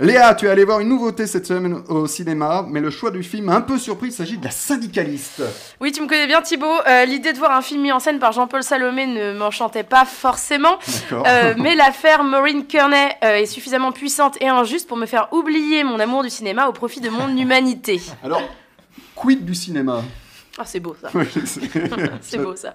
Léa, tu es allé voir une nouveauté cette semaine au cinéma, mais le choix du film m'a un peu surpris, il s'agit de la syndicaliste. Oui, tu me connais bien Thibaut. Euh, L'idée de voir un film mis en scène par Jean-Paul Salomé ne m'enchantait pas forcément. Euh, mais l'affaire Maureen Kearney euh, est suffisamment puissante et injuste pour me faire oublier mon amour du cinéma au profit de mon humanité. Alors, quid du cinéma? Ah, c'est beau ça. c'est beau ça.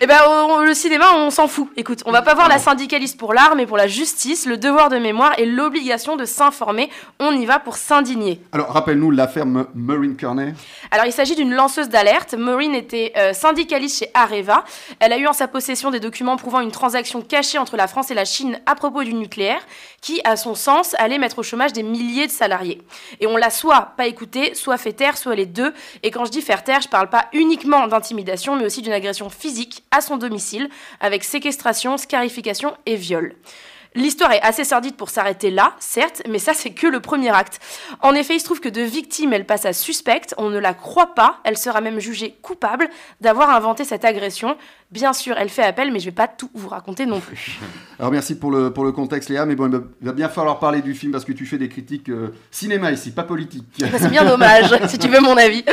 Eh ben, le cinéma, on s'en fout. Écoute, on va pas voir la syndicaliste pour l'art, mais pour la justice, le devoir de mémoire et l'obligation de s'informer. On y va pour s'indigner. Alors, rappelle-nous l'affaire Maureen Kearney. Alors, il s'agit d'une lanceuse d'alerte. Maureen était euh, syndicaliste chez Areva. Elle a eu en sa possession des documents prouvant une transaction cachée entre la France et la Chine à propos du nucléaire, qui, à son sens, allait mettre au chômage des milliers de salariés. Et on l'a soit pas écouté, soit fait taire, soit les deux. Et quand je dis faire taire, je parle pas uniquement d'intimidation, mais aussi d'une agression physique à son domicile, avec séquestration, scarification et viol. L'histoire est assez sordide pour s'arrêter là, certes, mais ça c'est que le premier acte. En effet, il se trouve que de victime, elle passe à suspecte, on ne la croit pas, elle sera même jugée coupable d'avoir inventé cette agression. Bien sûr, elle fait appel, mais je ne vais pas tout vous raconter non plus. Alors merci pour le, pour le contexte Léa, mais bon, il va bien falloir parler du film parce que tu fais des critiques euh, cinéma ici, pas politique. c'est bien dommage, si tu veux mon avis.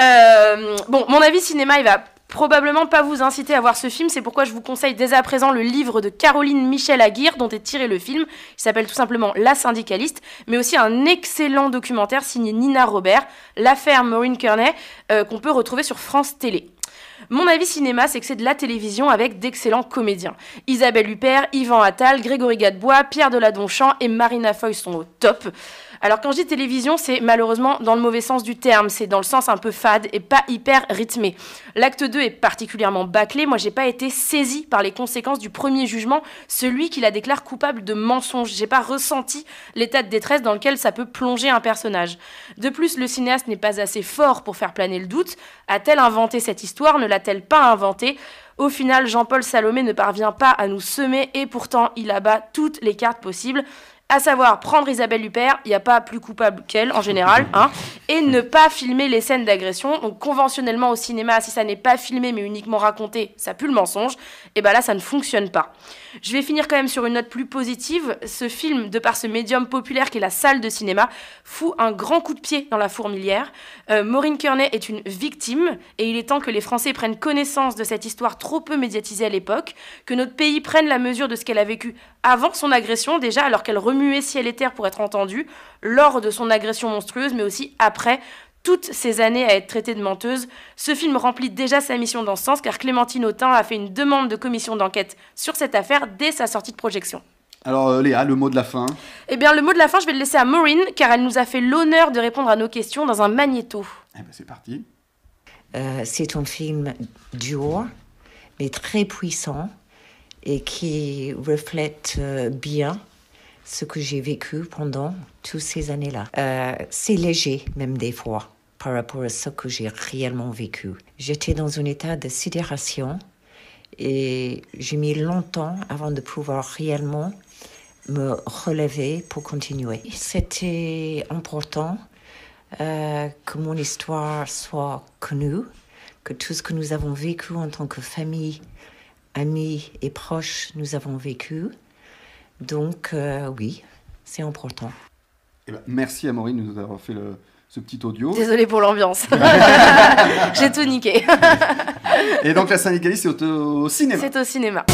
Euh, bon, mon avis cinéma, il va probablement pas vous inciter à voir ce film, c'est pourquoi je vous conseille dès à présent le livre de Caroline Michel Aguirre dont est tiré le film. Il s'appelle tout simplement La syndicaliste, mais aussi un excellent documentaire signé Nina Robert, l'affaire Maureen Kearney, euh, qu'on peut retrouver sur France Télé. Mon avis cinéma, c'est que c'est de la télévision avec d'excellents comédiens. Isabelle Huppert, Yvan Attal, Grégory Gadebois, Pierre Deladonchamp et Marina Foy sont au top. Alors quand je dis télévision, c'est malheureusement dans le mauvais sens du terme, c'est dans le sens un peu fade et pas hyper rythmé. L'acte 2 est particulièrement bâclé, moi j'ai pas été saisie par les conséquences du premier jugement, celui qui la déclare coupable de mensonge. J'ai pas ressenti l'état de détresse dans lequel ça peut plonger un personnage. De plus, le cinéaste n'est pas assez fort pour faire planer le doute. A-t-elle inventé cette histoire? Ne l'a-t-elle pas inventée au final, Jean-Paul Salomé ne parvient pas à nous semer et pourtant il abat toutes les cartes possibles à savoir prendre Isabelle Huppert, il n'y a pas plus coupable qu'elle en général, hein, et ne pas filmer les scènes d'agression. Donc conventionnellement au cinéma, si ça n'est pas filmé mais uniquement raconté, ça pue le mensonge. Et bien là, ça ne fonctionne pas. Je vais finir quand même sur une note plus positive. Ce film, de par ce médium populaire qu'est la salle de cinéma, fout un grand coup de pied dans la fourmilière. Euh, Maureen Kearney est une victime et il est temps que les Français prennent connaissance de cette histoire trop peu médiatisée à l'époque, que notre pays prenne la mesure de ce qu'elle a vécu avant son agression déjà, alors qu'elle remuait ciel et terre pour être entendue, lors de son agression monstrueuse, mais aussi après, toutes ces années à être traitée de menteuse. Ce film remplit déjà sa mission dans ce sens, car Clémentine Autain a fait une demande de commission d'enquête sur cette affaire dès sa sortie de projection. Alors euh, Léa, le mot de la fin Eh bien, le mot de la fin, je vais le laisser à Maureen, car elle nous a fait l'honneur de répondre à nos questions dans un magnéto. Eh bien, c'est parti. Euh, c'est un film dur, mais très puissant et qui reflète euh, bien ce que j'ai vécu pendant toutes ces années-là. Euh, c'est léger, même des fois, par rapport à ce que j'ai réellement vécu. J'étais dans un état de sidération et j'ai mis longtemps avant de pouvoir réellement me relever pour continuer. C'était important euh, que mon histoire soit connue, que tout ce que nous avons vécu en tant que famille amis et proches nous avons vécu. Donc euh, oui, c'est important. Eh ben, merci à Maureen de nous avoir fait ce petit audio. Désolée pour l'ambiance. J'ai tout niqué. et donc la syndicaliste, c'est au cinéma. C'est au cinéma.